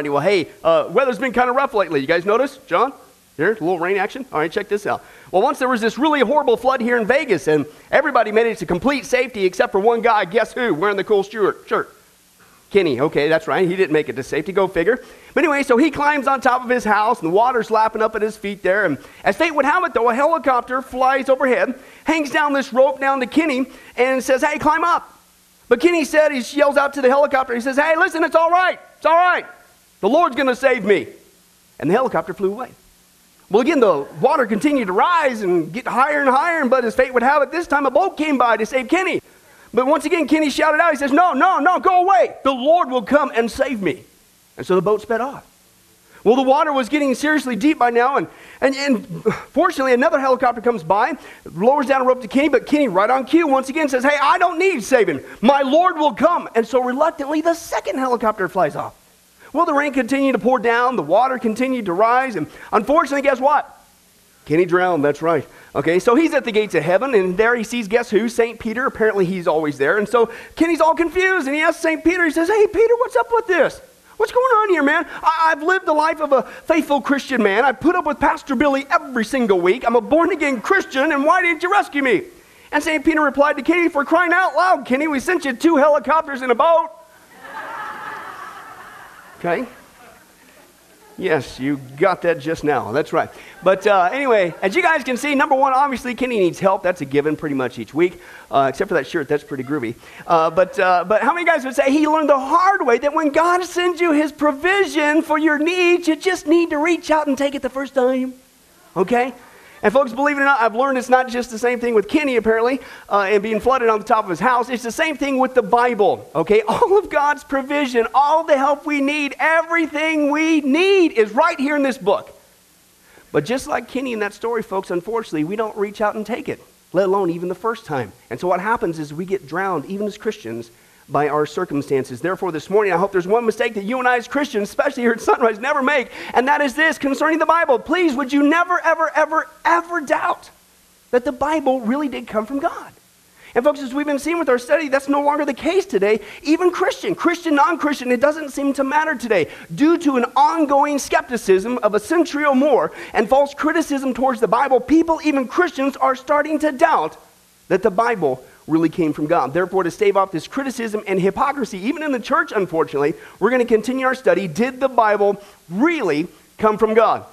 Alrighty. Well, hey, uh, weather's been kind of rough lately. You guys notice, John? Here, a little rain action. All right, check this out. Well, once there was this really horrible flood here in Vegas, and everybody made it to complete safety except for one guy. Guess who? Wearing the cool shirt. Shirt. Kenny. Okay, that's right. He didn't make it to safety. Go figure. But anyway, so he climbs on top of his house, and the water's lapping up at his feet there. And as fate would have it, though, a helicopter flies overhead, hangs down this rope down to Kenny, and says, "Hey, climb up." But Kenny said, he yells out to the helicopter. He says, "Hey, listen, it's all right. It's all right. The Lord's going to save me." And the helicopter flew away. Well, again, the water continued to rise and get higher and higher, but as fate would have it, this time a boat came by to save Kenny. But once again, Kenny shouted out, he says, No, no, no, go away. The Lord will come and save me. And so the boat sped off. Well, the water was getting seriously deep by now, and, and, and fortunately, another helicopter comes by, lowers down a rope to Kenny, but Kenny, right on cue, once again says, Hey, I don't need saving. My Lord will come. And so reluctantly, the second helicopter flies off. Well, the rain continued to pour down, the water continued to rise, and unfortunately, guess what? Kenny drowned, that's right. Okay, so he's at the gates of heaven, and there he sees, guess who? St. Peter. Apparently, he's always there. And so Kenny's all confused, and he asks St. Peter, he says, Hey, Peter, what's up with this? What's going on here, man? I- have lived the life of a faithful Christian man. I put up with Pastor Billy every single week. I'm a born again Christian, and why didn't you rescue me? And St. Peter replied to Kenny, For crying out loud, Kenny, we sent you two helicopters and a boat. Okay? Yes, you got that just now. That's right. But uh, anyway, as you guys can see, number one, obviously, Kenny needs help. That's a given pretty much each week, uh, except for that shirt. That's pretty groovy. Uh, but, uh, but how many guys would say he learned the hard way that when God sends you his provision for your needs, you just need to reach out and take it the first time? Okay? And folks, believe it or not, I've learned it's not just the same thing with Kenny, apparently, uh, and being flooded on the top of his house. It's the same thing with the Bible, okay? All of God's provision, all the help we need, everything we need is right here in this book. But just like Kenny in that story, folks, unfortunately, we don't reach out and take it, let alone even the first time. And so what happens is we get drowned, even as Christians, by our circumstances. Therefore, this morning, I hope there's one mistake that you and I, as Christians, especially here at Sunrise, never make, and that is this concerning the Bible. Please, would you never, ever, ever, ever doubt that the Bible really did come from God? And, folks, as we've been seeing with our study, that's no longer the case today. Even Christian, Christian, non Christian, it doesn't seem to matter today. Due to an ongoing skepticism of a century or more and false criticism towards the Bible, people, even Christians, are starting to doubt that the Bible really came from God. Therefore, to stave off this criticism and hypocrisy, even in the church, unfortunately, we're going to continue our study. Did the Bible really come from God?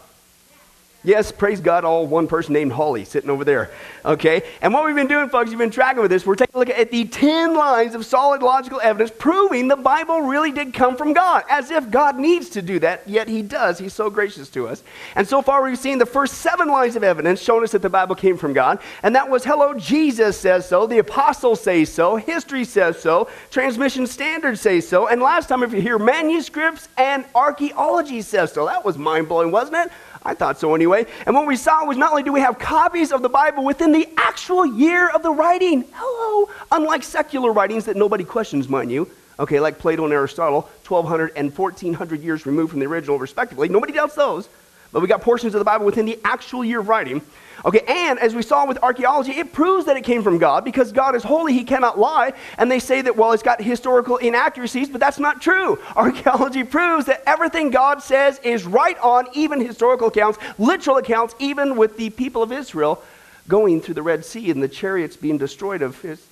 Yes, praise God, all one person named Holly sitting over there. Okay? And what we've been doing, folks, you've been tracking with this, we're taking a look at the 10 lines of solid logical evidence proving the Bible really did come from God, as if God needs to do that, yet He does. He's so gracious to us. And so far, we've seen the first seven lines of evidence showing us that the Bible came from God. And that was hello, Jesus says so, the apostles say so, history says so, transmission standards say so, and last time, if you hear manuscripts and archaeology says so. That was mind blowing, wasn't it? I thought so anyway. And what we saw was not only do we have copies of the Bible within the actual year of the writing, hello, unlike secular writings that nobody questions, mind you, okay, like Plato and Aristotle, 1200 and 1400 years removed from the original, respectively. Nobody doubts those. But we got portions of the Bible within the actual year of writing. Okay, and as we saw with archaeology, it proves that it came from God because God is holy, he cannot lie. And they say that, well, it's got historical inaccuracies, but that's not true. Archaeology proves that everything God says is right on, even historical accounts, literal accounts, even with the people of Israel going through the Red Sea and the chariots being destroyed of his.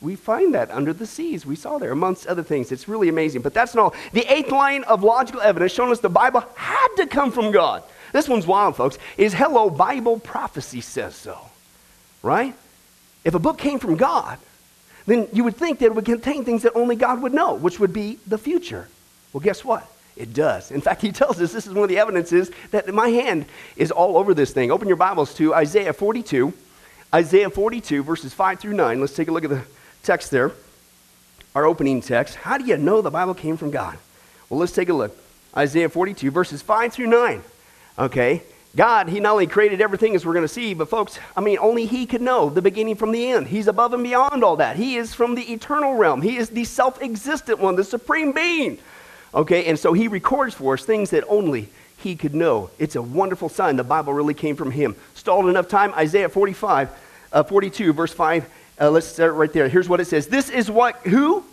We find that under the seas. We saw there, amongst other things. It's really amazing. But that's not all. The eighth line of logical evidence showing us the Bible had to come from God. This one's wild, folks. Is hello, Bible prophecy says so. Right? If a book came from God, then you would think that it would contain things that only God would know, which would be the future. Well, guess what? It does. In fact, he tells us this is one of the evidences that my hand is all over this thing. Open your Bibles to Isaiah 42. Isaiah 42, verses 5 through 9. Let's take a look at the text there, our opening text. How do you know the Bible came from God? Well, let's take a look. Isaiah 42, verses 5 through 9. Okay? God, He not only created everything as we're going to see, but folks, I mean, only He could know the beginning from the end. He's above and beyond all that. He is from the eternal realm, He is the self existent one, the supreme being. Okay? And so He records for us things that only He could know. It's a wonderful sign. The Bible really came from Him. Stalled enough time, Isaiah 45, uh, 42, verse 5. Uh, let's start right there. Here's what it says This is what, who?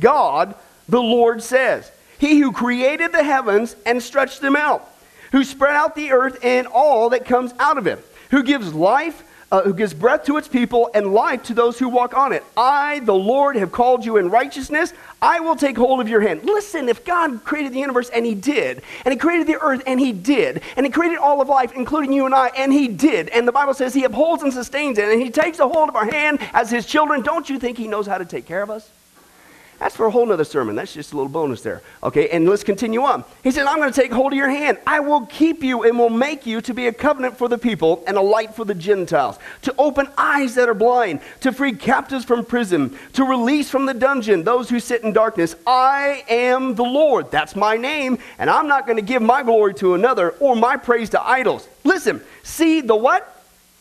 God, the Lord says. He who created the heavens and stretched them out, who spread out the earth and all that comes out of it, who gives life, uh, who gives breath to its people and life to those who walk on it. I, the Lord, have called you in righteousness. I will take hold of your hand. Listen, if God created the universe, and He did, and He created the earth, and He did, and He created all of life, including you and I, and He did, and the Bible says He upholds and sustains it, and He takes a hold of our hand as His children, don't you think He knows how to take care of us? That's for a whole nother sermon. That's just a little bonus there. Okay, and let's continue on. He said, I'm going to take hold of your hand. I will keep you and will make you to be a covenant for the people and a light for the Gentiles, to open eyes that are blind, to free captives from prison, to release from the dungeon those who sit in darkness. I am the Lord. That's my name, and I'm not going to give my glory to another or my praise to idols. Listen, see the what?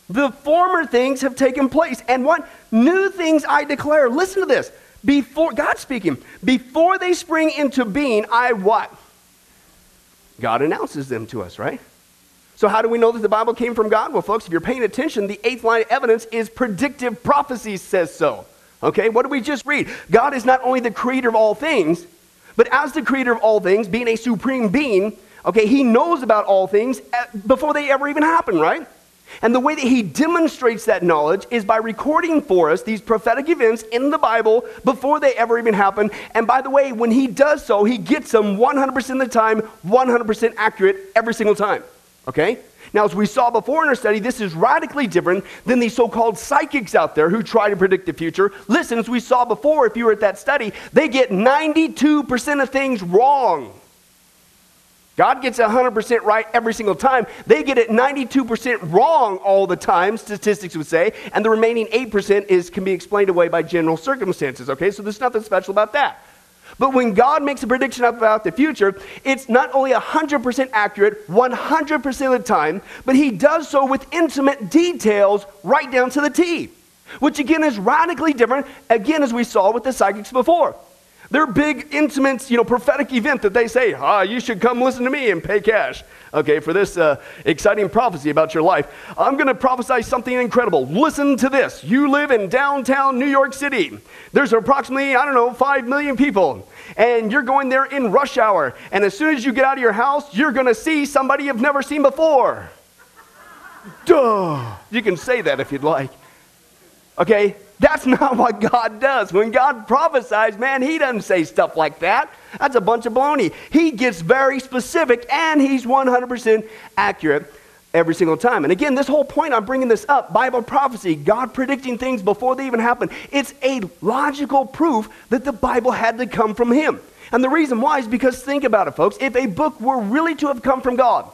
The former things have taken place, and what? New things I declare. Listen to this before, God speaking, before they spring into being, I what? God announces them to us, right? So, how do we know that the Bible came from God? Well, folks, if you're paying attention, the eighth line of evidence is predictive prophecy says so. Okay, what did we just read? God is not only the creator of all things, but as the creator of all things, being a supreme being, okay, he knows about all things eh, before they ever even happen, right? And the way that he demonstrates that knowledge is by recording for us these prophetic events in the Bible before they ever even happen. And by the way, when he does so, he gets them 100% of the time, 100% accurate every single time. Okay? Now, as we saw before in our study, this is radically different than the so called psychics out there who try to predict the future. Listen, as we saw before, if you were at that study, they get 92% of things wrong. God gets 100% right every single time. They get it 92% wrong all the time, statistics would say, and the remaining 8% is, can be explained away by general circumstances, okay? So there's nothing special about that. But when God makes a prediction about the future, it's not only 100% accurate 100% of the time, but He does so with intimate details right down to the T, which again is radically different, again, as we saw with the psychics before. Their big, intimate, you know, prophetic event that they say, ah, you should come listen to me and pay cash, okay, for this uh, exciting prophecy about your life. I'm going to prophesy something incredible. Listen to this. You live in downtown New York City. There's approximately, I don't know, 5 million people. And you're going there in rush hour. And as soon as you get out of your house, you're going to see somebody you've never seen before. Duh. You can say that if you'd like. Okay? That's not what God does. When God prophesies, man, He doesn't say stuff like that. That's a bunch of baloney. He gets very specific and He's 100% accurate every single time. And again, this whole point I'm bringing this up Bible prophecy, God predicting things before they even happen, it's a logical proof that the Bible had to come from Him. And the reason why is because think about it, folks. If a book were really to have come from God,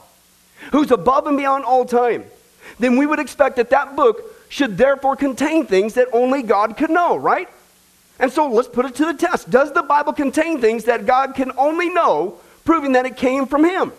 who's above and beyond all time, then we would expect that that book should therefore contain things that only God could know, right? And so let's put it to the test. Does the Bible contain things that God can only know, proving that it came from Him?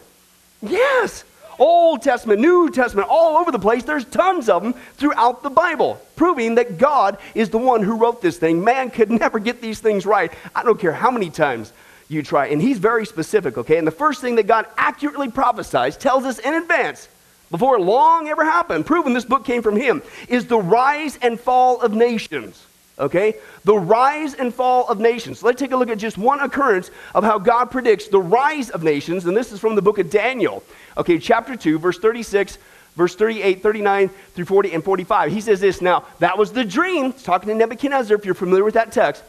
Yes. Old Testament, New Testament, all over the place. There's tons of them throughout the Bible, proving that God is the one who wrote this thing. Man could never get these things right. I don't care how many times you try. And He's very specific, okay? And the first thing that God accurately prophesies tells us in advance before long ever happened, proving this book came from him, is the rise and fall of nations. Okay? The rise and fall of nations. let's take a look at just one occurrence of how God predicts the rise of nations, and this is from the book of Daniel. Okay, chapter 2, verse 36, verse 38, 39 through 40, and 45. He says this Now, that was the dream. It's talking to Nebuchadnezzar, if you're familiar with that text.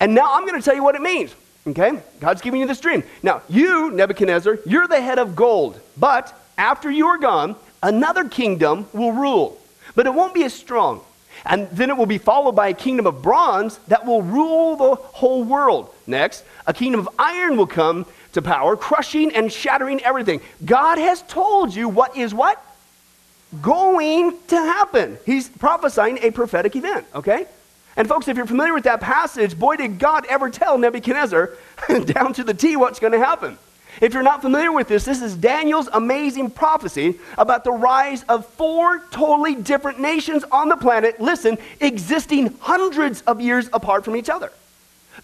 And now I'm going to tell you what it means. Okay? God's giving you this dream. Now, you, Nebuchadnezzar, you're the head of gold. But after you are gone, another kingdom will rule, but it won't be as strong. And then it will be followed by a kingdom of bronze that will rule the whole world. Next, a kingdom of iron will come to power, crushing and shattering everything. God has told you what is what? Going to happen. He's prophesying a prophetic event, okay? And folks, if you're familiar with that passage, boy, did God ever tell Nebuchadnezzar down to the T what's going to happen. If you're not familiar with this, this is Daniel's amazing prophecy about the rise of four totally different nations on the planet, listen, existing hundreds of years apart from each other.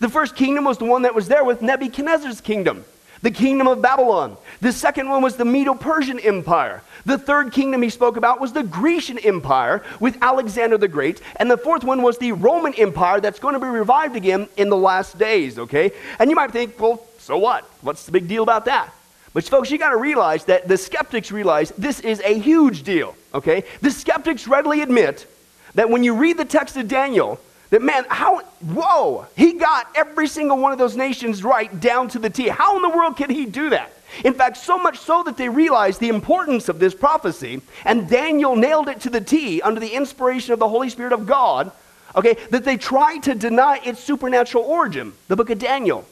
The first kingdom was the one that was there with Nebuchadnezzar's kingdom, the kingdom of Babylon. The second one was the Medo Persian Empire. The third kingdom he spoke about was the Grecian Empire with Alexander the Great. And the fourth one was the Roman Empire that's going to be revived again in the last days, okay? And you might think, well, So what? What's the big deal about that? But folks, you got to realize that the skeptics realize this is a huge deal, okay? The skeptics readily admit that when you read the text of Daniel, that man, how, whoa, he got every single one of those nations right down to the T. How in the world can he do that? In fact, so much so that they realized the importance of this prophecy, and Daniel nailed it to the T under the inspiration of the Holy Spirit of God, okay, that they tried to deny its supernatural origin, the book of Daniel.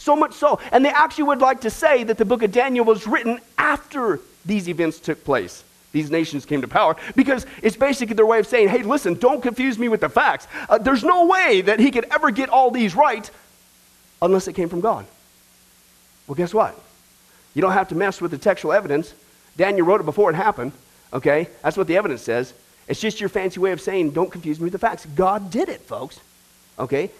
So much so. And they actually would like to say that the book of Daniel was written after these events took place. These nations came to power because it's basically their way of saying, hey, listen, don't confuse me with the facts. Uh, there's no way that he could ever get all these right unless it came from God. Well, guess what? You don't have to mess with the textual evidence. Daniel wrote it before it happened, okay? That's what the evidence says. It's just your fancy way of saying, don't confuse me with the facts. God did it, folks, okay?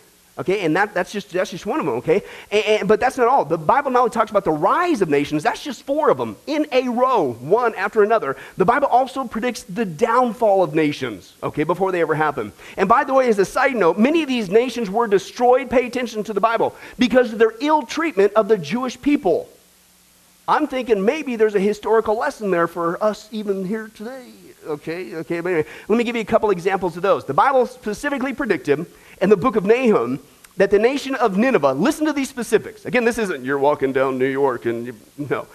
Okay, and that, that's, just, that's just one of them, okay? And, and, but that's not all. The Bible not only talks about the rise of nations, that's just four of them in a row, one after another. The Bible also predicts the downfall of nations, okay, before they ever happen. And by the way, as a side note, many of these nations were destroyed, pay attention to the Bible, because of their ill treatment of the Jewish people. I'm thinking maybe there's a historical lesson there for us even here today. Okay, okay, but anyway, let me give you a couple examples of those. The Bible specifically predicted in the book of Nahum that the nation of Nineveh, listen to these specifics. Again, this isn't you're walking down New York and you, no.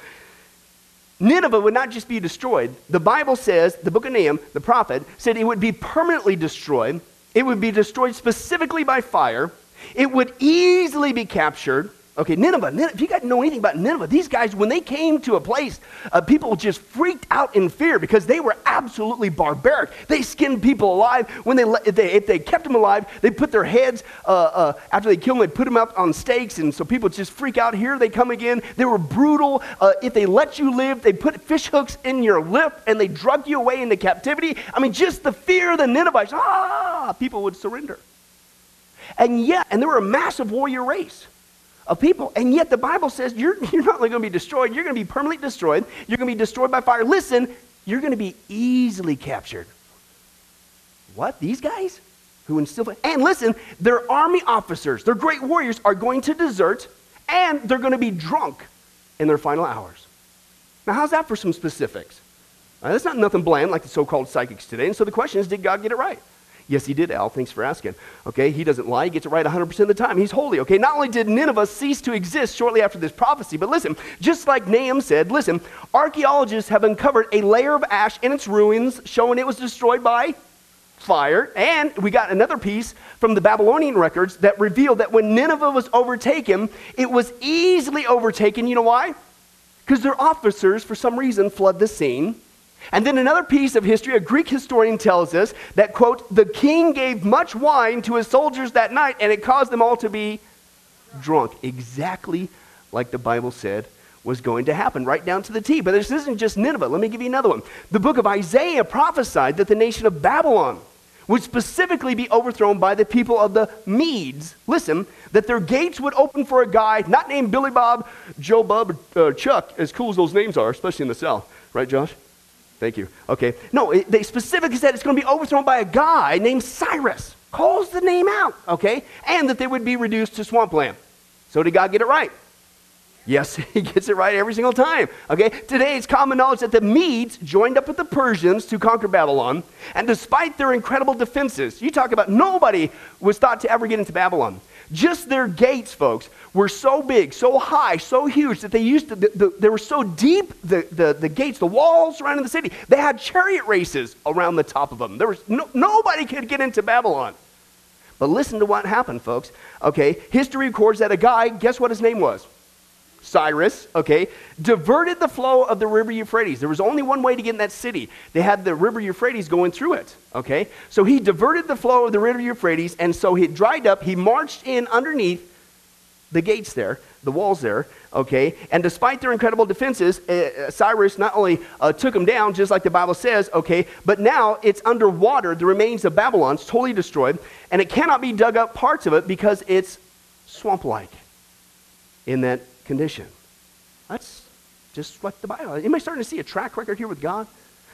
Nineveh would not just be destroyed. The Bible says, the book of Nahum, the prophet, said it would be permanently destroyed. It would be destroyed specifically by fire. It would easily be captured. Okay, Nineveh, Nineveh, if you guys know anything about Nineveh, these guys, when they came to a place, uh, people just freaked out in fear because they were absolutely barbaric. They skinned people alive. When they, if they, if they kept them alive, they put their heads, uh, uh, after they killed them, they put them up on stakes, and so people just freak out. Here they come again. They were brutal. Uh, if they let you live, they put fish hooks in your lip and they drug you away into captivity. I mean, just the fear of the Ninevites, ah, people would surrender. And yet, and they were a massive warrior race of people. And yet the Bible says you're, you're not only going to be destroyed, you're going to be permanently destroyed. You're going to be destroyed by fire. Listen, you're going to be easily captured. What? These guys? Who instill. And listen, their army officers, their great warriors, are going to desert and they're going to be drunk in their final hours. Now, how's that for some specifics? Uh, that's not nothing bland like the so called psychics today. And so the question is did God get it right? Yes, he did, Al. Thanks for asking. Okay, he doesn't lie. He gets it right 100% of the time. He's holy. Okay, not only did Nineveh cease to exist shortly after this prophecy, but listen, just like Nahum said, listen, archaeologists have uncovered a layer of ash in its ruins, showing it was destroyed by fire. And we got another piece from the Babylonian records that revealed that when Nineveh was overtaken, it was easily overtaken. You know why? Because their officers, for some reason, fled the scene and then another piece of history, a Greek historian tells us that, quote, the king gave much wine to his soldiers that night and it caused them all to be drunk. Exactly like the Bible said was going to happen, right down to the T. But this isn't just Nineveh. Let me give you another one. The book of Isaiah prophesied that the nation of Babylon would specifically be overthrown by the people of the Medes. Listen, that their gates would open for a guy not named Billy Bob, Joe Bub, uh, Chuck, as cool as those names are, especially in the South. Right, Josh? Thank you. Okay. No, it, they specifically said it's going to be overthrown by a guy named Cyrus. Calls the name out, okay? And that they would be reduced to swampland. So did God get it right? Yes, he gets it right every single time. Okay? Today it's common knowledge that the Medes joined up with the Persians to conquer Babylon, and despite their incredible defenses, you talk about nobody was thought to ever get into Babylon. Just their gates, folks, were so big, so high, so huge that they used to, the, the, they were so deep, the, the, the gates, the walls surrounding the city, they had chariot races around the top of them. There was no, nobody could get into Babylon. But listen to what happened, folks. Okay, history records that a guy, guess what his name was? Cyrus, okay, diverted the flow of the river Euphrates. There was only one way to get in that city. They had the river Euphrates going through it, okay? So he diverted the flow of the river Euphrates, and so he dried up. He marched in underneath the gates there, the walls there, okay? And despite their incredible defenses, uh Cyrus not only uh, took them down, just like the Bible says, okay, but now it's underwater. The remains of Babylon's totally destroyed, and it cannot be dug up parts of it because it's swamp like in that condition. That's just like the Bible. Am I starting to see a track record here with God?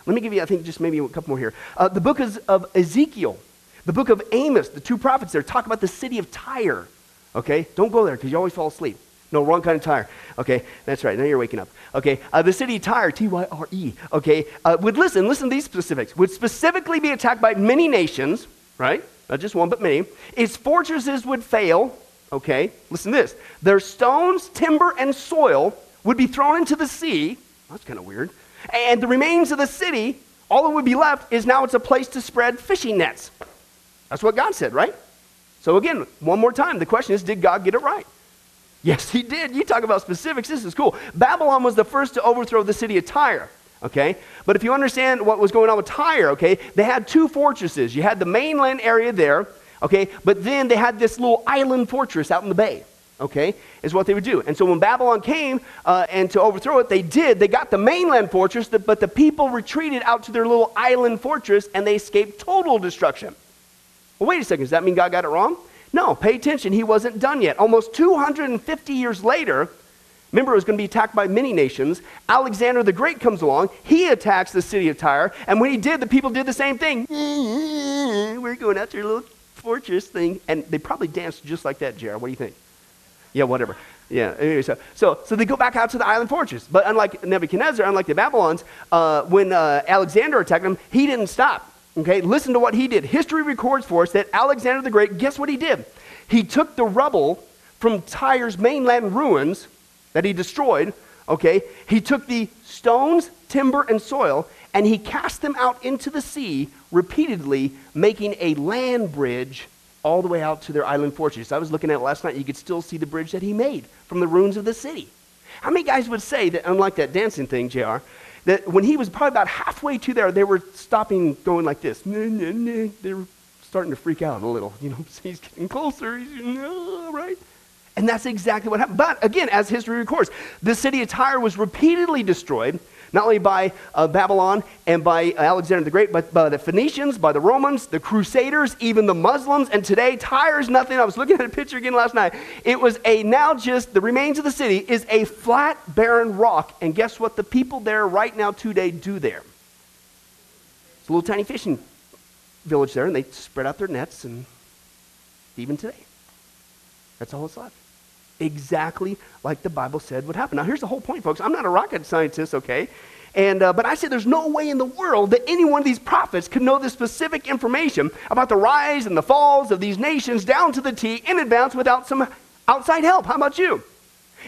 Let me give you, I think, just maybe a couple more here. Uh, the book is of Ezekiel, the book of Amos, the two prophets there talk about the city of Tyre. Okay? Don't go there because you always fall asleep. No, wrong kind of tire. Okay, that's right. Now you're waking up. Okay, uh, the city of Tyre, T Y R E, okay, uh, would listen, listen to these specifics, would specifically be attacked by many nations, right? Not just one, but many. Its fortresses would fail, okay? Listen to this. Their stones, timber, and soil would be thrown into the sea. That's kind of weird. And the remains of the city, all that would be left is now it's a place to spread fishing nets. That's what God said, right? So again, one more time, the question is, did God get it right? Yes, he did. You talk about specifics. This is cool. Babylon was the first to overthrow the city of Tyre. Okay? But if you understand what was going on with Tyre, okay, they had two fortresses. You had the mainland area there, okay, but then they had this little island fortress out in the bay, okay, is what they would do. And so when Babylon came uh, and to overthrow it, they did. They got the mainland fortress, but the people retreated out to their little island fortress and they escaped total destruction. Well, wait a second. Does that mean God got it wrong? No, pay attention. He wasn't done yet. Almost 250 years later, remember it was going to be attacked by many nations. Alexander the Great comes along. He attacks the city of Tyre. And when he did, the people did the same thing. We're going after little fortress thing. And they probably danced just like that, Jared. What do you think? Yeah, whatever. Yeah, anyway, so, so, so they go back out to the island fortress. But unlike Nebuchadnezzar, unlike the Babylons, uh, when uh, Alexander attacked them, he didn't stop. Okay, listen to what he did. History records for us that Alexander the Great, guess what he did? He took the rubble from Tyre's mainland ruins that he destroyed, okay? He took the stones, timber, and soil, and he cast them out into the sea repeatedly, making a land bridge all the way out to their island fortress. I was looking at it last night. You could still see the bridge that he made from the ruins of the city. How many guys would say that, unlike that dancing thing, JR, that when he was probably about halfway to there, they were stopping, going like this. They were starting to freak out a little. You know, he's getting closer, he's, right? And that's exactly what happened. But again, as history records, the city of Tyre was repeatedly destroyed not only by uh, Babylon and by Alexander the Great, but by the Phoenicians, by the Romans, the Crusaders, even the Muslims. And today, Tyre is nothing. I was looking at a picture again last night. It was a now just the remains of the city is a flat, barren rock. And guess what? The people there right now today do there. It's a little tiny fishing village there, and they spread out their nets, and even today, that's all it's left exactly like the Bible said would happen. Now, here's the whole point, folks. I'm not a rocket scientist, okay? And, uh, but I said there's no way in the world that any one of these prophets could know the specific information about the rise and the falls of these nations down to the T in advance without some outside help. How about you?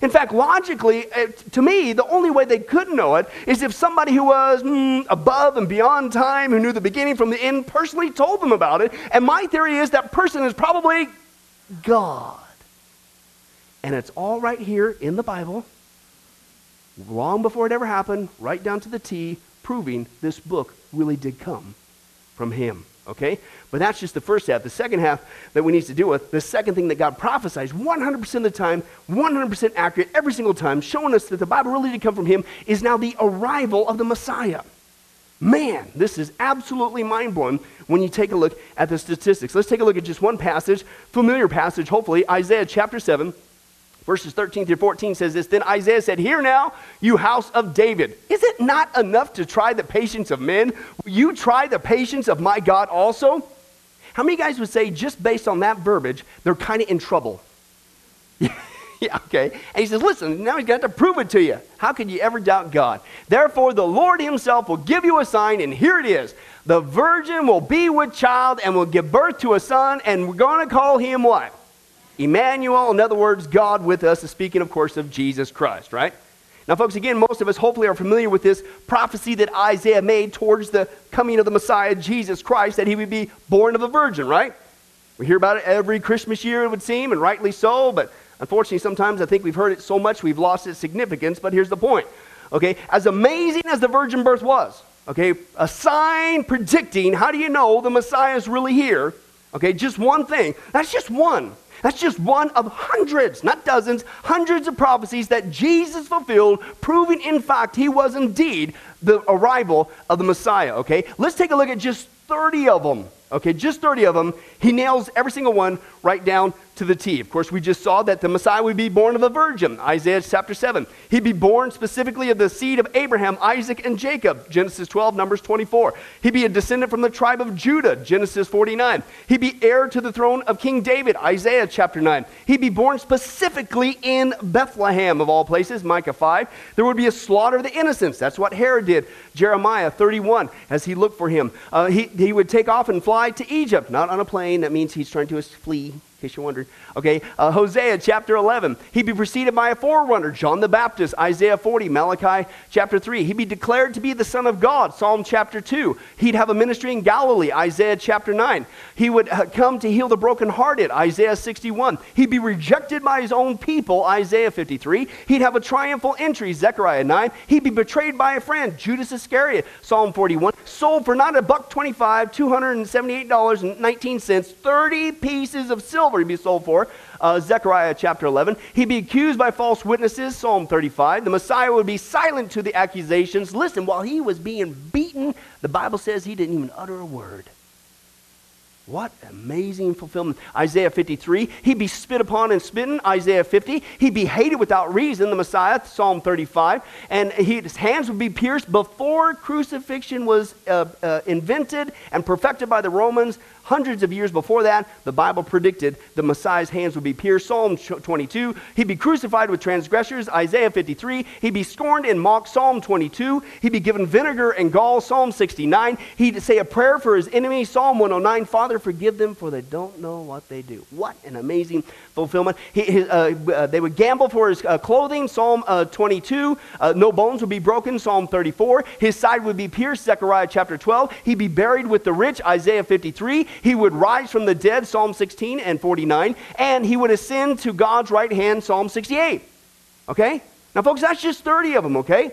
In fact, logically, uh, to me, the only way they could know it is if somebody who was mm, above and beyond time, who knew the beginning from the end, personally told them about it. And my theory is that person is probably God. And it's all right here in the Bible, long before it ever happened, right down to the T, proving this book really did come from him. Okay? But that's just the first half. The second half that we need to deal with, the second thing that God prophesies 100% of the time, 100% accurate every single time, showing us that the Bible really did come from him, is now the arrival of the Messiah. Man, this is absolutely mind blowing when you take a look at the statistics. Let's take a look at just one passage, familiar passage, hopefully, Isaiah chapter 7. Verses 13 through 14 says this Then Isaiah said, Hear now, you house of David. Is it not enough to try the patience of men? Will you try the patience of my God also? How many guys would say, just based on that verbiage, they're kind of in trouble? yeah, okay. And he says, Listen, now he's got to prove it to you. How could you ever doubt God? Therefore, the Lord himself will give you a sign, and here it is. The virgin will be with child and will give birth to a son, and we're going to call him what? Emmanuel, in other words, God with us, is speaking, of course, of Jesus Christ, right? Now, folks, again, most of us hopefully are familiar with this prophecy that Isaiah made towards the coming of the Messiah, Jesus Christ, that he would be born of a virgin, right? We hear about it every Christmas year, it would seem, and rightly so, but unfortunately, sometimes I think we've heard it so much we've lost its significance. But here's the point, okay? As amazing as the virgin birth was, okay, a sign predicting how do you know the Messiah is really here, okay, just one thing. That's just one. That's just one of hundreds, not dozens, hundreds of prophecies that Jesus fulfilled, proving in fact he was indeed the arrival of the Messiah, okay? Let's take a look at just 30 of them, Okay, just 30 of them. He nails every single one right down to the T. Of course, we just saw that the Messiah would be born of a virgin, Isaiah chapter 7. He'd be born specifically of the seed of Abraham, Isaac, and Jacob, Genesis 12, Numbers 24. He'd be a descendant from the tribe of Judah, Genesis 49. He'd be heir to the throne of King David, Isaiah chapter 9. He'd be born specifically in Bethlehem, of all places, Micah 5. There would be a slaughter of the innocents. That's what Herod did, Jeremiah 31, as he looked for him. Uh, he, he would take off and fly to Egypt, not on a plane. That means he's trying to flee case you're wondering. Okay, uh, Hosea chapter 11. He'd be preceded by a forerunner, John the Baptist, Isaiah 40, Malachi chapter 3. He'd be declared to be the Son of God, Psalm chapter 2. He'd have a ministry in Galilee, Isaiah chapter 9. He would uh, come to heal the brokenhearted, Isaiah 61. He'd be rejected by his own people, Isaiah 53. He'd have a triumphal entry, Zechariah 9. He'd be betrayed by a friend, Judas Iscariot, Psalm 41. Sold for not a buck 25, $278.19, 30 pieces of silver he'd be sold for, uh, Zechariah chapter 11. He'd be accused by false witnesses, Psalm 35. The Messiah would be silent to the accusations. Listen, while he was being beaten, the Bible says he didn't even utter a word. What amazing fulfillment. Isaiah 53, he'd be spit upon and smitten. Isaiah 50, he'd be hated without reason, the Messiah, Psalm 35. And he, his hands would be pierced before crucifixion was uh, uh, invented and perfected by the Romans. Hundreds of years before that, the Bible predicted the Messiah's hands would be pierced. Psalm 22, he'd be crucified with transgressors. Isaiah 53, he'd be scorned and mocked. Psalm 22, he'd be given vinegar and gall. Psalm 69, he'd say a prayer for his enemies. Psalm 109, Father, forgive them for they don't know what they do. What an amazing fulfillment. He, his, uh, uh, they would gamble for his uh, clothing. Psalm uh, 22, uh, no bones would be broken. Psalm 34, his side would be pierced. Zechariah chapter 12, he'd be buried with the rich. Isaiah 53, he would rise from the dead, Psalm 16 and 49, and he would ascend to God's right hand, Psalm 68. Okay? Now, folks, that's just 30 of them, okay?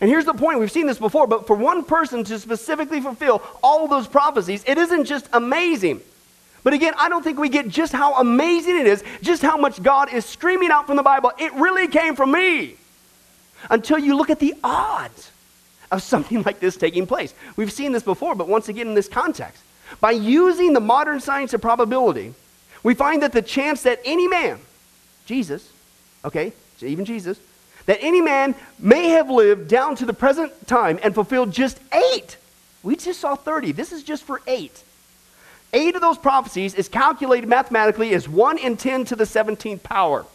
And here's the point we've seen this before, but for one person to specifically fulfill all those prophecies, it isn't just amazing. But again, I don't think we get just how amazing it is, just how much God is screaming out from the Bible. It really came from me. Until you look at the odds of something like this taking place. We've seen this before, but once again in this context. By using the modern science of probability, we find that the chance that any man, Jesus, okay, even Jesus, that any man may have lived down to the present time and fulfilled just eight. We just saw 30. This is just for eight. Eight of those prophecies is calculated mathematically as 1 in 10 to the 17th power.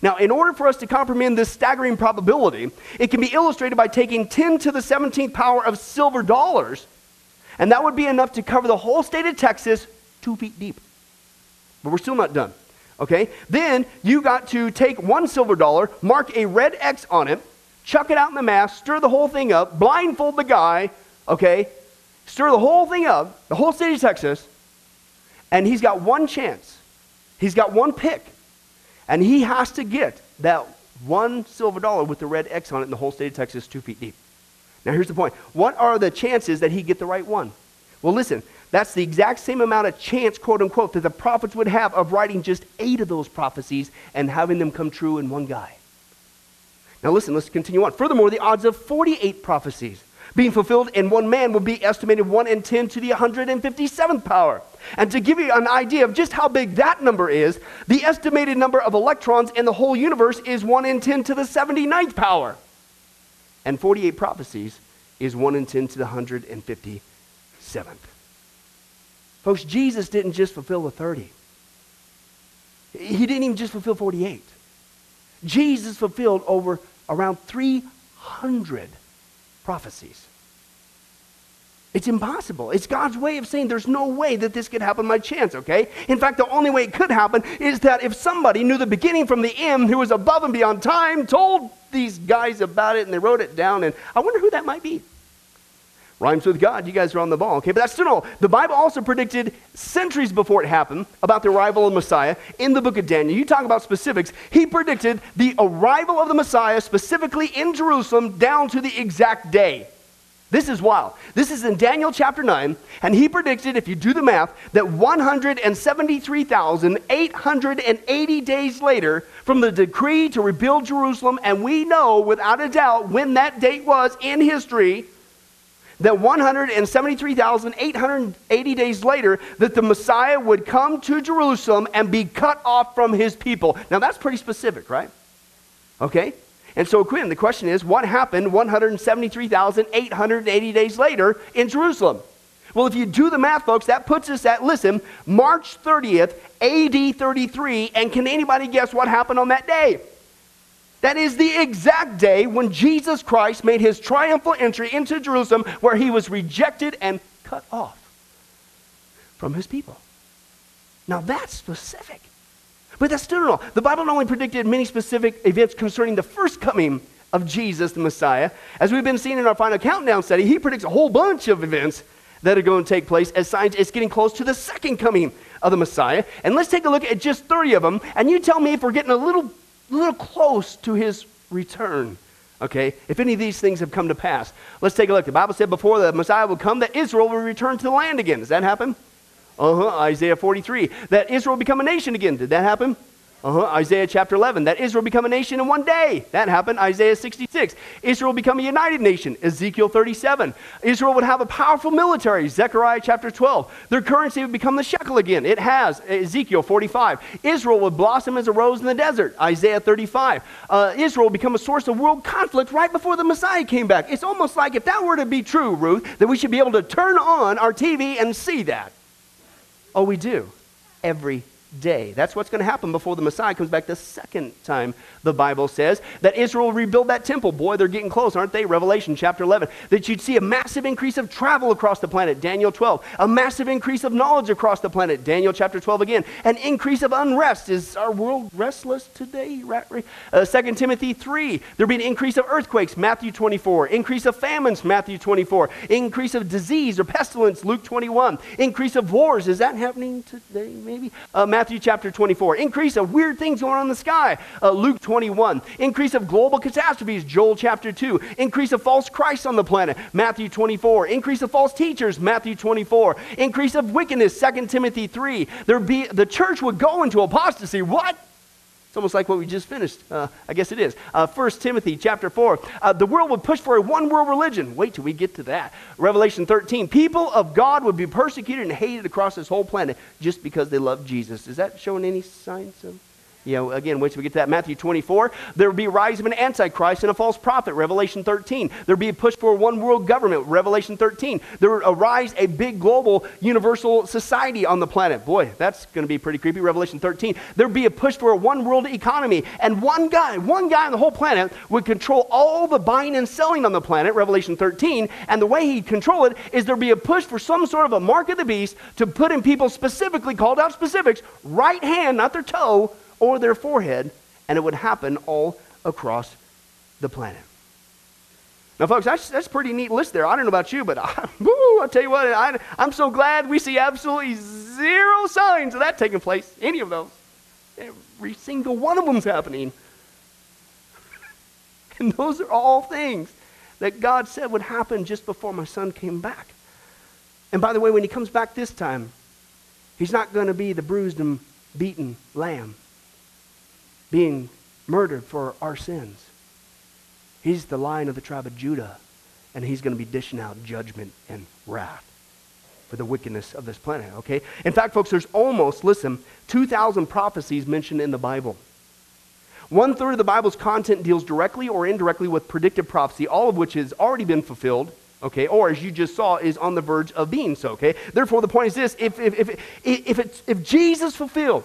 Now, in order for us to comprehend this staggering probability, it can be illustrated by taking 10 to the 17th power of silver dollars and that would be enough to cover the whole state of Texas two feet deep. But we're still not done. Okay? Then you got to take one silver dollar, mark a red X on it, chuck it out in the mass, stir the whole thing up, blindfold the guy, okay? Stir the whole thing up, the whole state of Texas, and he's got one chance. He's got one pick. And he has to get that one silver dollar with the red X on it in the whole state of Texas two feet deep. Now, here's the point what are the chances that he get the right one? Well, listen, that's the exact same amount of chance, quote unquote, that the prophets would have of writing just eight of those prophecies and having them come true in one guy. Now, listen, let's continue on. Furthermore, the odds of 48 prophecies being fulfilled in one man would be estimated 1 in 10 to the 157th power. And to give you an idea of just how big that number is, the estimated number of electrons in the whole universe is 1 in 10 to the 79th power and 48 prophecies is 1 in 10 to the 157th. Folks, Jesus didn't just fulfill the 30. He didn't even just fulfill 48. Jesus fulfilled over around 300 prophecies. It's impossible. It's God's way of saying there's no way that this could happen by chance, okay? In fact, the only way it could happen is that if somebody knew the beginning from the end who was above and beyond time, told these guys about it and they wrote it down, and I wonder who that might be. Rhymes with God. You guys are on the ball, okay? But that's still no. The Bible also predicted centuries before it happened about the arrival of Messiah in the book of Daniel. You talk about specifics. He predicted the arrival of the Messiah specifically in Jerusalem down to the exact day. This is wild. This is in Daniel chapter 9, and he predicted, if you do the math, that 173,880 days later, from the decree to rebuild Jerusalem, and we know without a doubt when that date was in history, that 173,880 days later that the Messiah would come to Jerusalem and be cut off from his people. Now that's pretty specific, right? Okay? And so, Quinn, the question is what happened 173,880 days later in Jerusalem? Well, if you do the math, folks, that puts us at, listen, March 30th, AD 33. And can anybody guess what happened on that day? That is the exact day when Jesus Christ made his triumphal entry into Jerusalem, where he was rejected and cut off from his people. Now that's specific. But that's still not. The Bible not only predicted many specific events concerning the first coming of Jesus, the Messiah, as we've been seeing in our final countdown study, he predicts a whole bunch of events that are going to take place as signs it's getting close to the second coming of the Messiah. And let's take a look at just 30 of them, and you tell me if we're getting a little, little close to his return. Okay, if any of these things have come to pass. Let's take a look. The Bible said before the Messiah will come that Israel will return to the land again. Does that happen? Uh huh. Isaiah 43. That Israel become a nation again. Did that happen? Uh-huh. Isaiah chapter 11. That Israel become a nation in one day. That happened. Isaiah 66. Israel become a united nation. Ezekiel 37. Israel would have a powerful military. Zechariah chapter 12. Their currency would become the shekel again. It has. Ezekiel 45. Israel would blossom as a rose in the desert. Isaiah 35. Uh, Israel become a source of world conflict right before the Messiah came back. It's almost like if that were to be true, Ruth, that we should be able to turn on our TV and see that. Oh, we do. Every day. That's what's going to happen before the Messiah comes back the second time, the Bible says. That Israel will rebuild that temple. Boy, they're getting close, aren't they? Revelation chapter 11. That you'd see a massive increase of travel across the planet. Daniel 12. A massive increase of knowledge across the planet. Daniel chapter 12 again. An increase of unrest. Is our world restless today? Uh, 2 Timothy 3. There'll be an increase of earthquakes. Matthew 24. Increase of famines. Matthew 24. Increase of disease or pestilence. Luke 21. Increase of wars. Is that happening today, maybe? Uh, Matthew Matthew chapter 24. Increase of weird things going on in the sky, uh, Luke 21. Increase of global catastrophes, Joel chapter 2. Increase of false Christ on the planet, Matthew 24. Increase of false teachers, Matthew 24. Increase of wickedness, 2 Timothy 3. There be, the church would go into apostasy. What? It's almost like what we just finished. Uh, I guess it is. Uh, 1 Timothy chapter 4. Uh, the world would push for a one world religion. Wait till we get to that. Revelation 13. People of God would be persecuted and hated across this whole planet just because they love Jesus. Is that showing any signs of you know, again, once we get to that. Matthew 24, there will be a rise of an antichrist and a false prophet. Revelation 13. There will be a push for one world government. Revelation 13. There will arise a big global universal society on the planet. Boy, that's going to be pretty creepy. Revelation 13. There will be a push for a one world economy. And one guy, one guy on the whole planet would control all the buying and selling on the planet. Revelation 13. And the way he'd control it is there will be a push for some sort of a mark of the beast to put in people specifically, called out specifics, right hand, not their toe or their forehead, and it would happen all across the planet. Now, folks, that's, that's a pretty neat list there. I don't know about you, but I, woo, I'll tell you what, I, I'm so glad we see absolutely zero signs of that taking place, any of those. Every single one of them's happening. And those are all things that God said would happen just before my son came back. And by the way, when he comes back this time, he's not going to be the bruised and beaten lamb being murdered for our sins. He's the lion of the tribe of Judah, and he's going to be dishing out judgment and wrath for the wickedness of this planet, okay? In fact, folks, there's almost, listen, 2,000 prophecies mentioned in the Bible. One third of the Bible's content deals directly or indirectly with predictive prophecy, all of which has already been fulfilled, okay, or as you just saw, is on the verge of being so, okay? Therefore, the point is this if, if, if, if, if, if Jesus fulfilled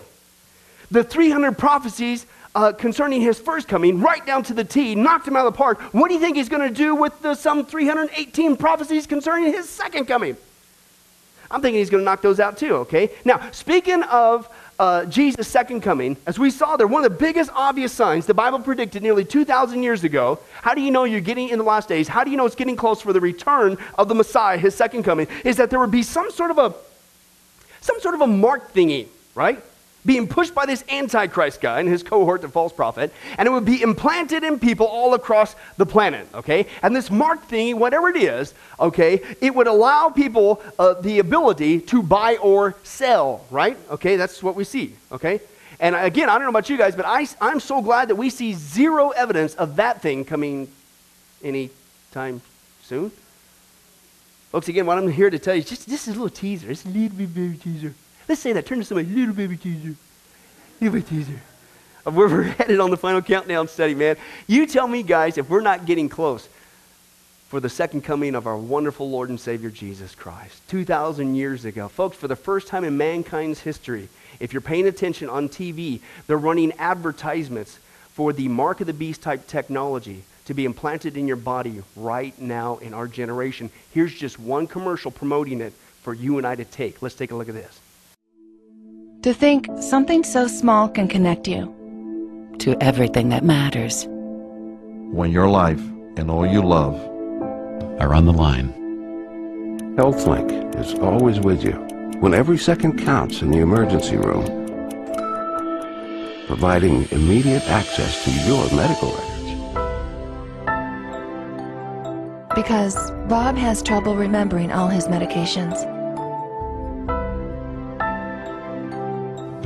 the 300 prophecies uh, concerning his first coming, right down to the T, knocked him out of the park. What do you think he's going to do with the some 318 prophecies concerning his second coming? I'm thinking he's going to knock those out too, okay? Now, speaking of uh, Jesus' second coming, as we saw there, one of the biggest obvious signs the Bible predicted nearly 2,000 years ago. How do you know you're getting in the last days? How do you know it's getting close for the return of the Messiah, his second coming? Is that there would be some sort of a, some sort of a mark thingy, right? Being pushed by this Antichrist guy and his cohort, the false prophet, and it would be implanted in people all across the planet, okay? And this mark thing, whatever it is, okay, it would allow people uh, the ability to buy or sell, right? Okay, that's what we see, okay? And again, I don't know about you guys, but I, I'm so glad that we see zero evidence of that thing coming anytime soon. Folks, again, what I'm here to tell you is just this is a little teaser. It's a little baby teaser. Let's say that. Turn to somebody, little baby teaser. Little baby teaser. Uh, of where we're headed on the final countdown study, man. You tell me, guys, if we're not getting close for the second coming of our wonderful Lord and Savior Jesus Christ. 2,000 years ago. Folks, for the first time in mankind's history, if you're paying attention on TV, they're running advertisements for the mark of the beast type technology to be implanted in your body right now in our generation. Here's just one commercial promoting it for you and I to take. Let's take a look at this. To think something so small can connect you to everything that matters. When your life and all you love are on the line. HealthLink is always with you when every second counts in the emergency room, providing immediate access to your medical records. Because Bob has trouble remembering all his medications.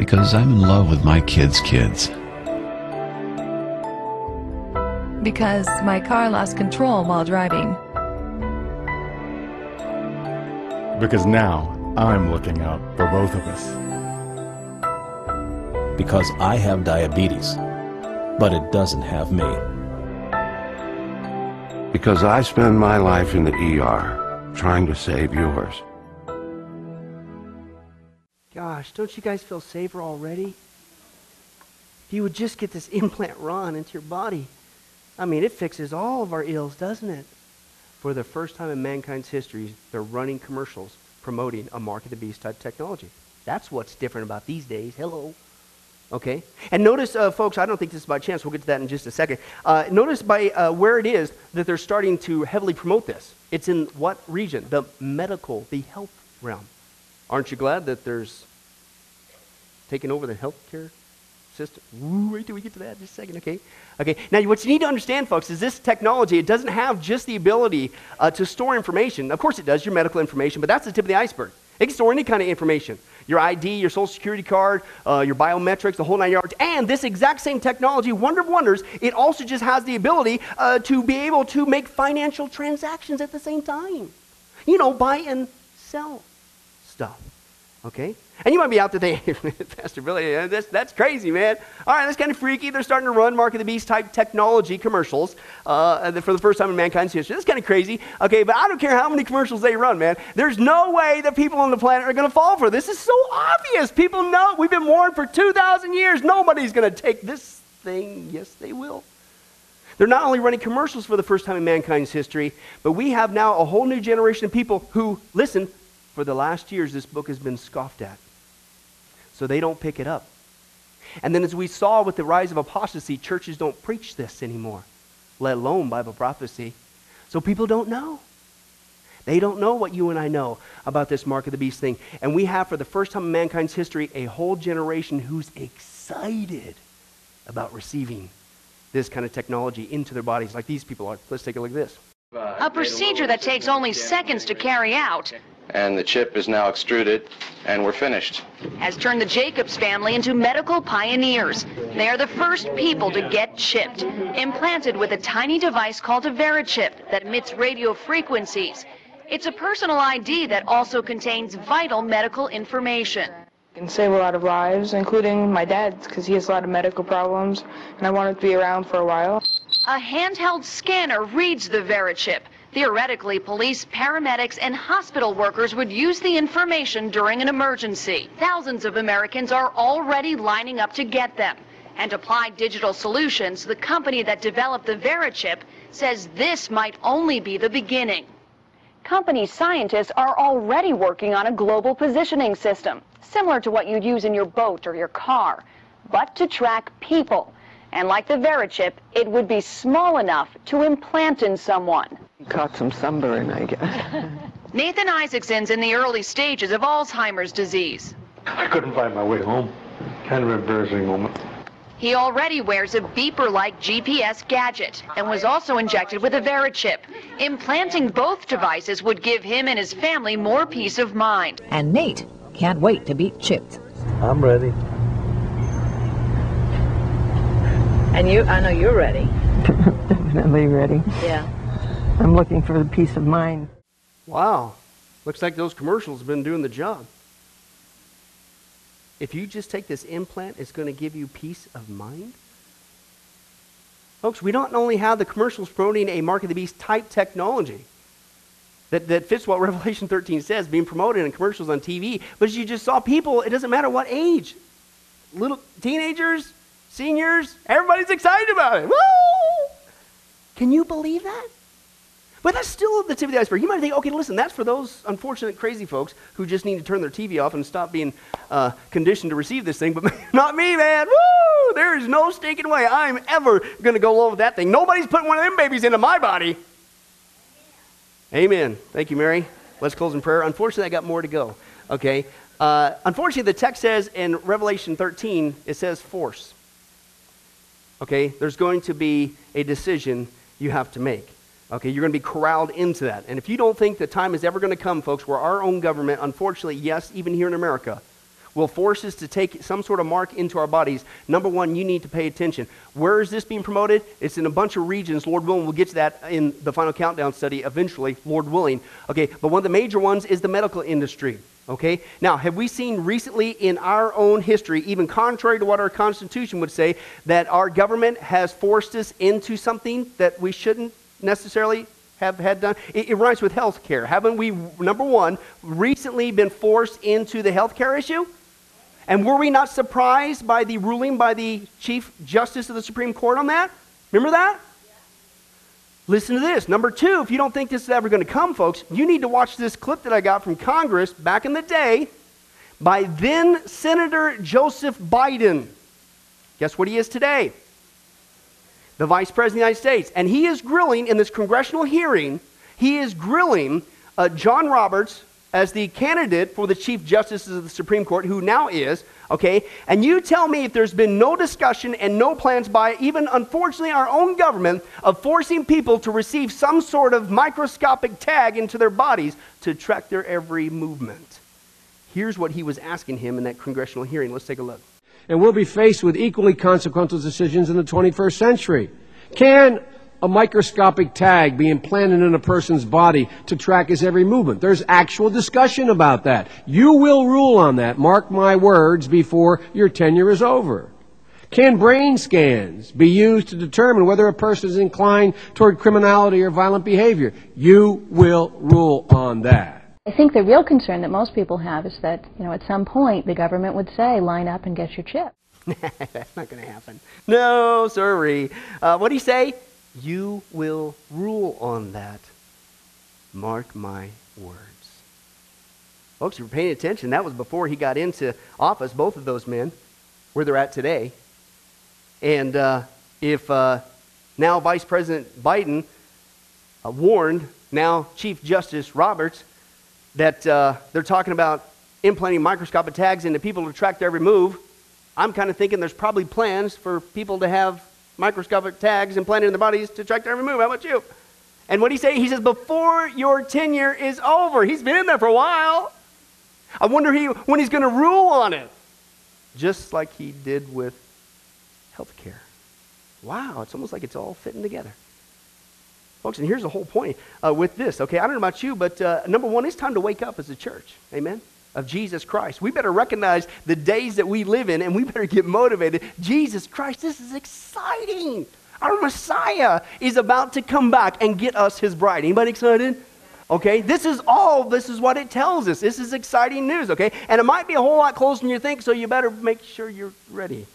Because I'm in love with my kids' kids. Because my car lost control while driving. Because now I'm looking out for both of us. Because I have diabetes, but it doesn't have me. Because I spend my life in the ER trying to save yours. Gosh, don't you guys feel safer already? If you would just get this implant run into your body, I mean, it fixes all of our ills, doesn't it? For the first time in mankind's history, they're running commercials promoting a mark of the beast type technology. That's what's different about these days. Hello. Okay? And notice, uh, folks, I don't think this is by chance. We'll get to that in just a second. Uh, notice by uh, where it is that they're starting to heavily promote this. It's in what region? The medical, the health realm. Aren't you glad that there's taking over the healthcare system? Ooh, wait till we get to that just a second, okay? Okay, now what you need to understand, folks, is this technology, it doesn't have just the ability uh, to store information. Of course it does, your medical information, but that's the tip of the iceberg. It can store any kind of information your ID, your social security card, uh, your biometrics, the whole nine yards. And this exact same technology, wonder of wonders, it also just has the ability uh, to be able to make financial transactions at the same time. You know, buy and sell stuff. Okay? And you might be out thinking, Pastor Billy, uh, that's, that's crazy, man. All right, that's kind of freaky. They're starting to run Mark of the Beast type technology commercials uh, for the first time in mankind's history. That's kind of crazy. Okay, but I don't care how many commercials they run, man. There's no way that people on the planet are going to fall for this. This is so obvious. People know. We've been warned for 2,000 years. Nobody's going to take this thing. Yes, they will. They're not only running commercials for the first time in mankind's history, but we have now a whole new generation of people who, listen, for the last years, this book has been scoffed at. So they don't pick it up. And then, as we saw with the rise of apostasy, churches don't preach this anymore, let alone Bible prophecy. So people don't know. They don't know what you and I know about this mark of the beast thing. And we have, for the first time in mankind's history, a whole generation who's excited about receiving this kind of technology into their bodies, like these people are. Let's take a look at this. A procedure that takes only seconds to carry out and the chip is now extruded, and we're finished. Has turned the Jacobs family into medical pioneers. They are the first people to get chipped, implanted with a tiny device called a Verichip that emits radio frequencies. It's a personal ID that also contains vital medical information. It can save a lot of lives, including my dad's, because he has a lot of medical problems, and I want it to be around for a while. A handheld scanner reads the Verichip Theoretically, police, paramedics, and hospital workers would use the information during an emergency. Thousands of Americans are already lining up to get them. And Applied Digital Solutions, the company that developed the Verichip, says this might only be the beginning. Company scientists are already working on a global positioning system, similar to what you'd use in your boat or your car, but to track people. And like the Verichip, it would be small enough to implant in someone. Caught some sunburn, I guess. Nathan Isaacson's in the early stages of Alzheimer's disease. I couldn't find my way home. Kind of embarrassing moment. He already wears a beeper-like GPS gadget and was also injected with a Verichip. Implanting both devices would give him and his family more peace of mind. And Nate can't wait to be chipped. I'm ready. And you, I know you're ready. Definitely ready. Yeah. I'm looking for the peace of mind. Wow. Looks like those commercials have been doing the job. If you just take this implant, it's going to give you peace of mind? Folks, we don't only have the commercials promoting a Mark of the Beast type technology that, that fits what Revelation 13 says, being promoted in commercials on TV, but you just saw, people, it doesn't matter what age, little teenagers, seniors, everybody's excited about it. Woo! Can you believe that? But that's still the tip of the iceberg. You might think, okay, listen, that's for those unfortunate crazy folks who just need to turn their TV off and stop being uh, conditioned to receive this thing. But not me, man. Woo! There is no stinking way I'm ever going to go low with that thing. Nobody's putting one of them babies into my body. Amen. Thank you, Mary. Let's close in prayer. Unfortunately, I got more to go. Okay. Uh, unfortunately, the text says in Revelation 13, it says force. Okay. There's going to be a decision you have to make. Okay, you're going to be corralled into that. And if you don't think the time is ever going to come, folks, where our own government, unfortunately, yes, even here in America, will force us to take some sort of mark into our bodies, number one, you need to pay attention. Where is this being promoted? It's in a bunch of regions. Lord willing, we'll get to that in the final countdown study eventually, Lord willing. Okay, but one of the major ones is the medical industry. Okay? Now, have we seen recently in our own history, even contrary to what our Constitution would say, that our government has forced us into something that we shouldn't necessarily have had done. It, it rhymes with health care. Haven't we, number one, recently been forced into the health care issue? And were we not surprised by the ruling by the Chief Justice of the Supreme Court on that? Remember that? Listen to this. Number two, if you don't think this is ever going to come, folks, you need to watch this clip that I got from Congress back in the day by then Senator Joseph Biden. Guess what he is today? The Vice President of the United States. And he is grilling, in this congressional hearing, he is grilling uh, John Roberts as the candidate for the Chief Justice of the Supreme Court, who now is, okay? And you tell me if there's been no discussion and no plans by even, unfortunately, our own government of forcing people to receive some sort of microscopic tag into their bodies to track their every movement. Here's what he was asking him in that congressional hearing. Let's take a look and we'll be faced with equally consequential decisions in the 21st century. Can a microscopic tag be implanted in a person's body to track his every movement? There's actual discussion about that. You will rule on that, mark my words, before your tenure is over. Can brain scans be used to determine whether a person is inclined toward criminality or violent behavior? You will rule on that. I think the real concern that most people have is that, you know, at some point the government would say, line up and get your chip. That's not going to happen. No, sorry. Uh, what do you say? You will rule on that. Mark my words. Folks, you were paying attention. That was before he got into office, both of those men, where they're at today. And uh, if uh, now Vice President Biden uh, warned now Chief Justice Roberts that uh, they're talking about implanting microscopic tags into people to track their every move. I'm kind of thinking there's probably plans for people to have microscopic tags implanted in their bodies to track their every move. How about you? And what do he say? He says, before your tenure is over. He's been in there for a while. I wonder he, when he's going to rule on it. Just like he did with health care. Wow, it's almost like it's all fitting together. Folks, and here's the whole point uh, with this, okay? I don't know about you, but uh, number one, it's time to wake up as a church. Amen? Of Jesus Christ. We better recognize the days that we live in and we better get motivated. Jesus Christ, this is exciting. Our Messiah is about to come back and get us his bride. Anybody excited? Okay, this is all, this is what it tells us. This is exciting news, okay? And it might be a whole lot closer than you think, so you better make sure you're ready.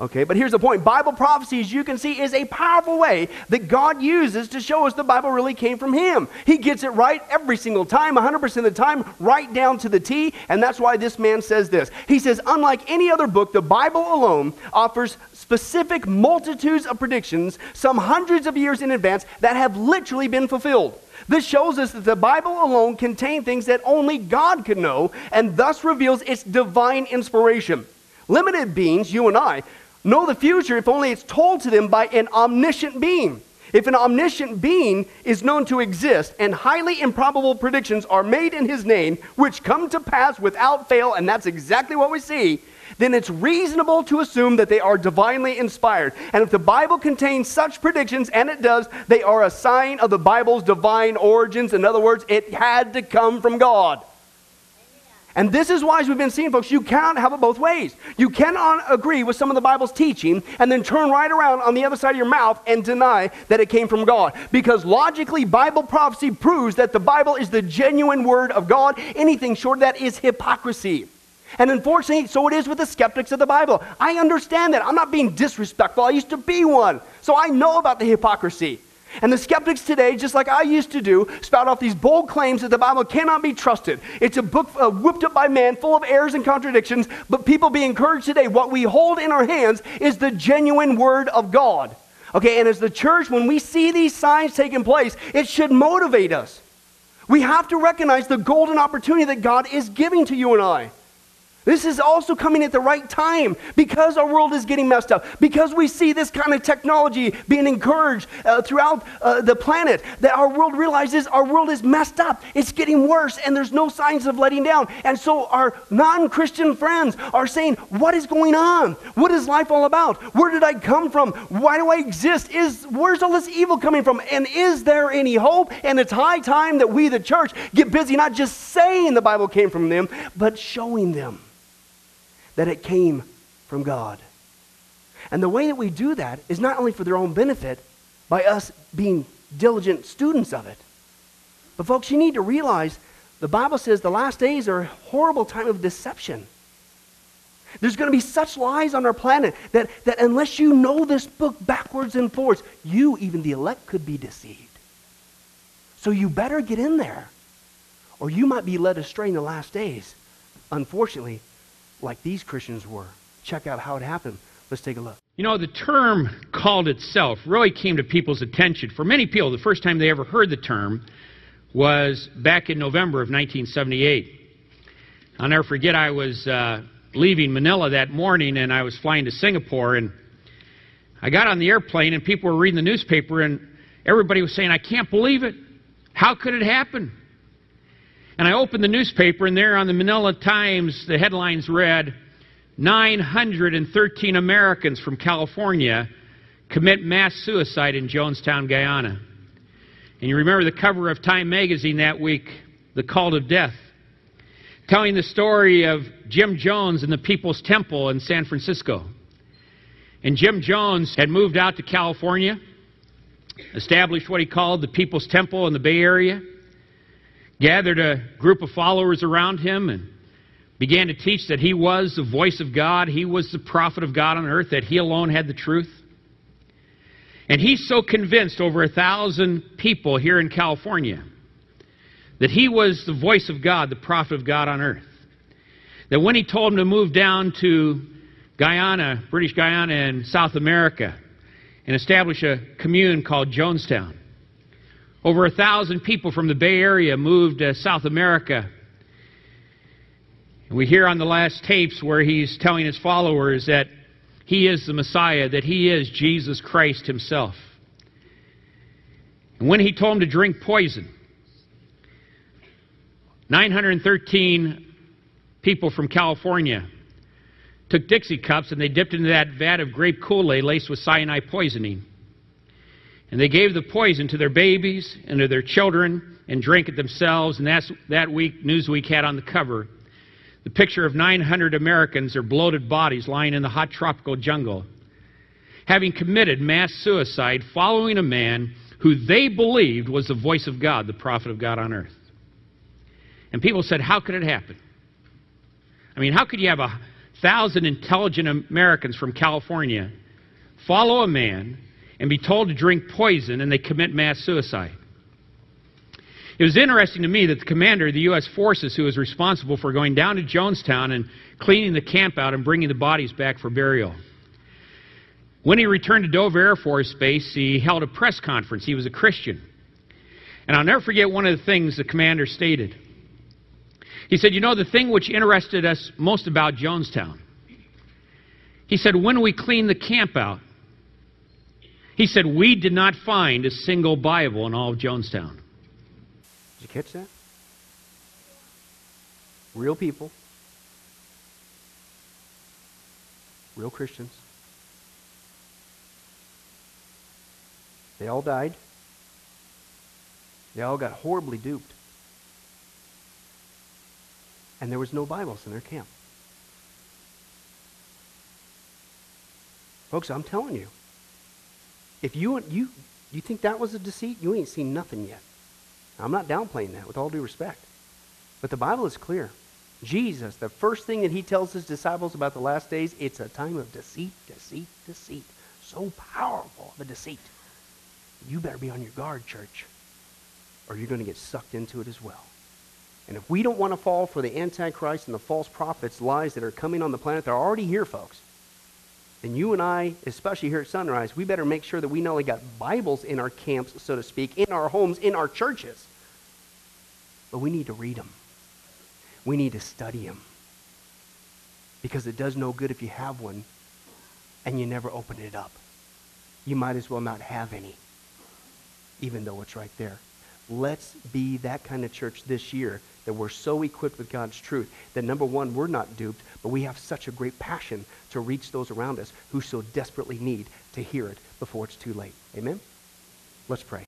Okay, but here's the point Bible prophecy, as you can see, is a powerful way that God uses to show us the Bible really came from Him. He gets it right every single time, 100% of the time, right down to the T, and that's why this man says this. He says, unlike any other book, the Bible alone offers specific multitudes of predictions, some hundreds of years in advance, that have literally been fulfilled. This shows us that the Bible alone contains things that only God can know, and thus reveals its divine inspiration. Limited beings, you and I, know the future if only it's told to them by an omniscient being. If an omniscient being is known to exist and highly improbable predictions are made in his name, which come to pass without fail, and that's exactly what we see, then it's reasonable to assume that they are divinely inspired. And if the Bible contains such predictions, and it does, they are a sign of the Bible's divine origins. In other words, it had to come from God. And this is why, as we've been seeing, folks, you cannot have it both ways. You cannot agree with some of the Bible's teaching and then turn right around on the other side of your mouth and deny that it came from God. Because logically, Bible prophecy proves that the Bible is the genuine Word of God. Anything short of that is hypocrisy. And unfortunately, so it is with the skeptics of the Bible. I understand that. I'm not being disrespectful. I used to be one. So I know about the hypocrisy. And the skeptics today, just like I used to do, spout off these bold claims that the Bible cannot be trusted. It's a book uh, whipped up by man, full of errors and contradictions, but people be encouraged today. What we hold in our hands is the genuine Word of God. Okay, and as the church, when we see these signs taking place, it should motivate us. We have to recognize the golden opportunity that God is giving to you and I. This is also coming at the right time because our world is getting messed up, because we see this kind of technology being encouraged uh, throughout uh, the planet, that our world realizes our world is messed up. It's getting worse, and there's no signs of letting down. And so our non Christian friends are saying, What is going on? What is life all about? Where did I come from? Why do I exist? Is, where's all this evil coming from? And is there any hope? And it's high time that we, the church, get busy not just saying the Bible came from them, but showing them that it came from God. And the way that we do that is not only for their own benefit by us being diligent students of it, but folks, you need to realize the Bible says the last days are a horrible time of deception. There's going to be such lies on our planet that, that unless you know this book backwards and forwards, you, even the elect, could be deceived. So you better get in there, or you might be led astray in the last days. Unfortunately, like these Christians were. Check out how it happened. Let's take a look. You know, the term called itself really came to people's attention. For many people, the first time they ever heard the term was back in November of 1978. I'll never forget, I was uh, leaving Manila that morning and I was flying to Singapore. And I got on the airplane and people were reading the newspaper and everybody was saying, I can't believe it. How could it happen? And I opened the newspaper, and there on the Manila Times, the headlines read 913 Americans from California commit mass suicide in Jonestown, Guyana. And you remember the cover of Time magazine that week, The Cult of Death, telling the story of Jim Jones and the People's Temple in San Francisco. And Jim Jones had moved out to California, established what he called the People's Temple in the Bay Area gathered a group of followers around him and began to teach that he was the voice of God, he was the prophet of God on earth, that he alone had the truth. And he's so convinced over a thousand people here in California that he was the voice of God, the prophet of God on earth, that when he told them to move down to Guyana, British Guiana in South America, and establish a commune called Jonestown, over a thousand people from the Bay Area moved to South America. And we hear on the last tapes where he's telling his followers that he is the Messiah, that he is Jesus Christ himself. And when he told them to drink poison, 913 people from California took Dixie cups and they dipped into that vat of grape Kool Aid laced with cyanide poisoning. And they gave the poison to their babies and to their children and drank it themselves. And that's, that week, Newsweek had on the cover the picture of 900 Americans, their bloated bodies lying in the hot tropical jungle, having committed mass suicide following a man who they believed was the voice of God, the prophet of God on earth. And people said, How could it happen? I mean, how could you have a thousand intelligent Americans from California follow a man and be told to drink poison and they commit mass suicide. It was interesting to me that the commander of the U.S. forces, who was responsible for going down to Jonestown and cleaning the camp out and bringing the bodies back for burial, when he returned to Dover Air Force Base, he held a press conference. He was a Christian. And I'll never forget one of the things the commander stated. He said, You know, the thing which interested us most about Jonestown, he said, when we cleaned the camp out, he said, We did not find a single Bible in all of Jonestown. Did you catch that? Real people. real Christians. They all died. They all got horribly duped. And there was no Bibles in their camp. Folks, I'm telling you, if you you you think that was a deceit, you ain't seen nothing yet. I'm not downplaying that with all due respect. But the Bible is clear. Jesus, the first thing that he tells his disciples about the last days, it's a time of deceit, deceit, deceit. So powerful, the deceit. You better be on your guard, church, or you're going to get sucked into it as well. And if we don't want to fall for the Antichrist and the false prophets' lies that are coming on the planet, they're already here, folks. And you and I, especially here at Sunrise, we better make sure that we not only got Bibles in our camps, so to speak, in our homes, in our churches, but we need to read them. We need to study them. Because it does no good if you have one and you never open it up. You might as well not have any, even though it's right there. Let's be that kind of church this year that we're so equipped with God's truth that number one, we're not duped, but we have such a great passion to reach those around us who so desperately need to hear it before it's too late. Amen? Let's pray.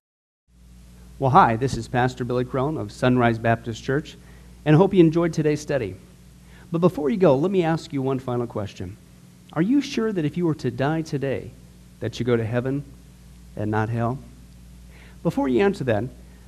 Well, hi, this is Pastor Billy Crone of Sunrise Baptist Church, and I hope you enjoyed today's study. But before you go, let me ask you one final question. Are you sure that if you were to die today, that you go to heaven and not hell? Before you answer that,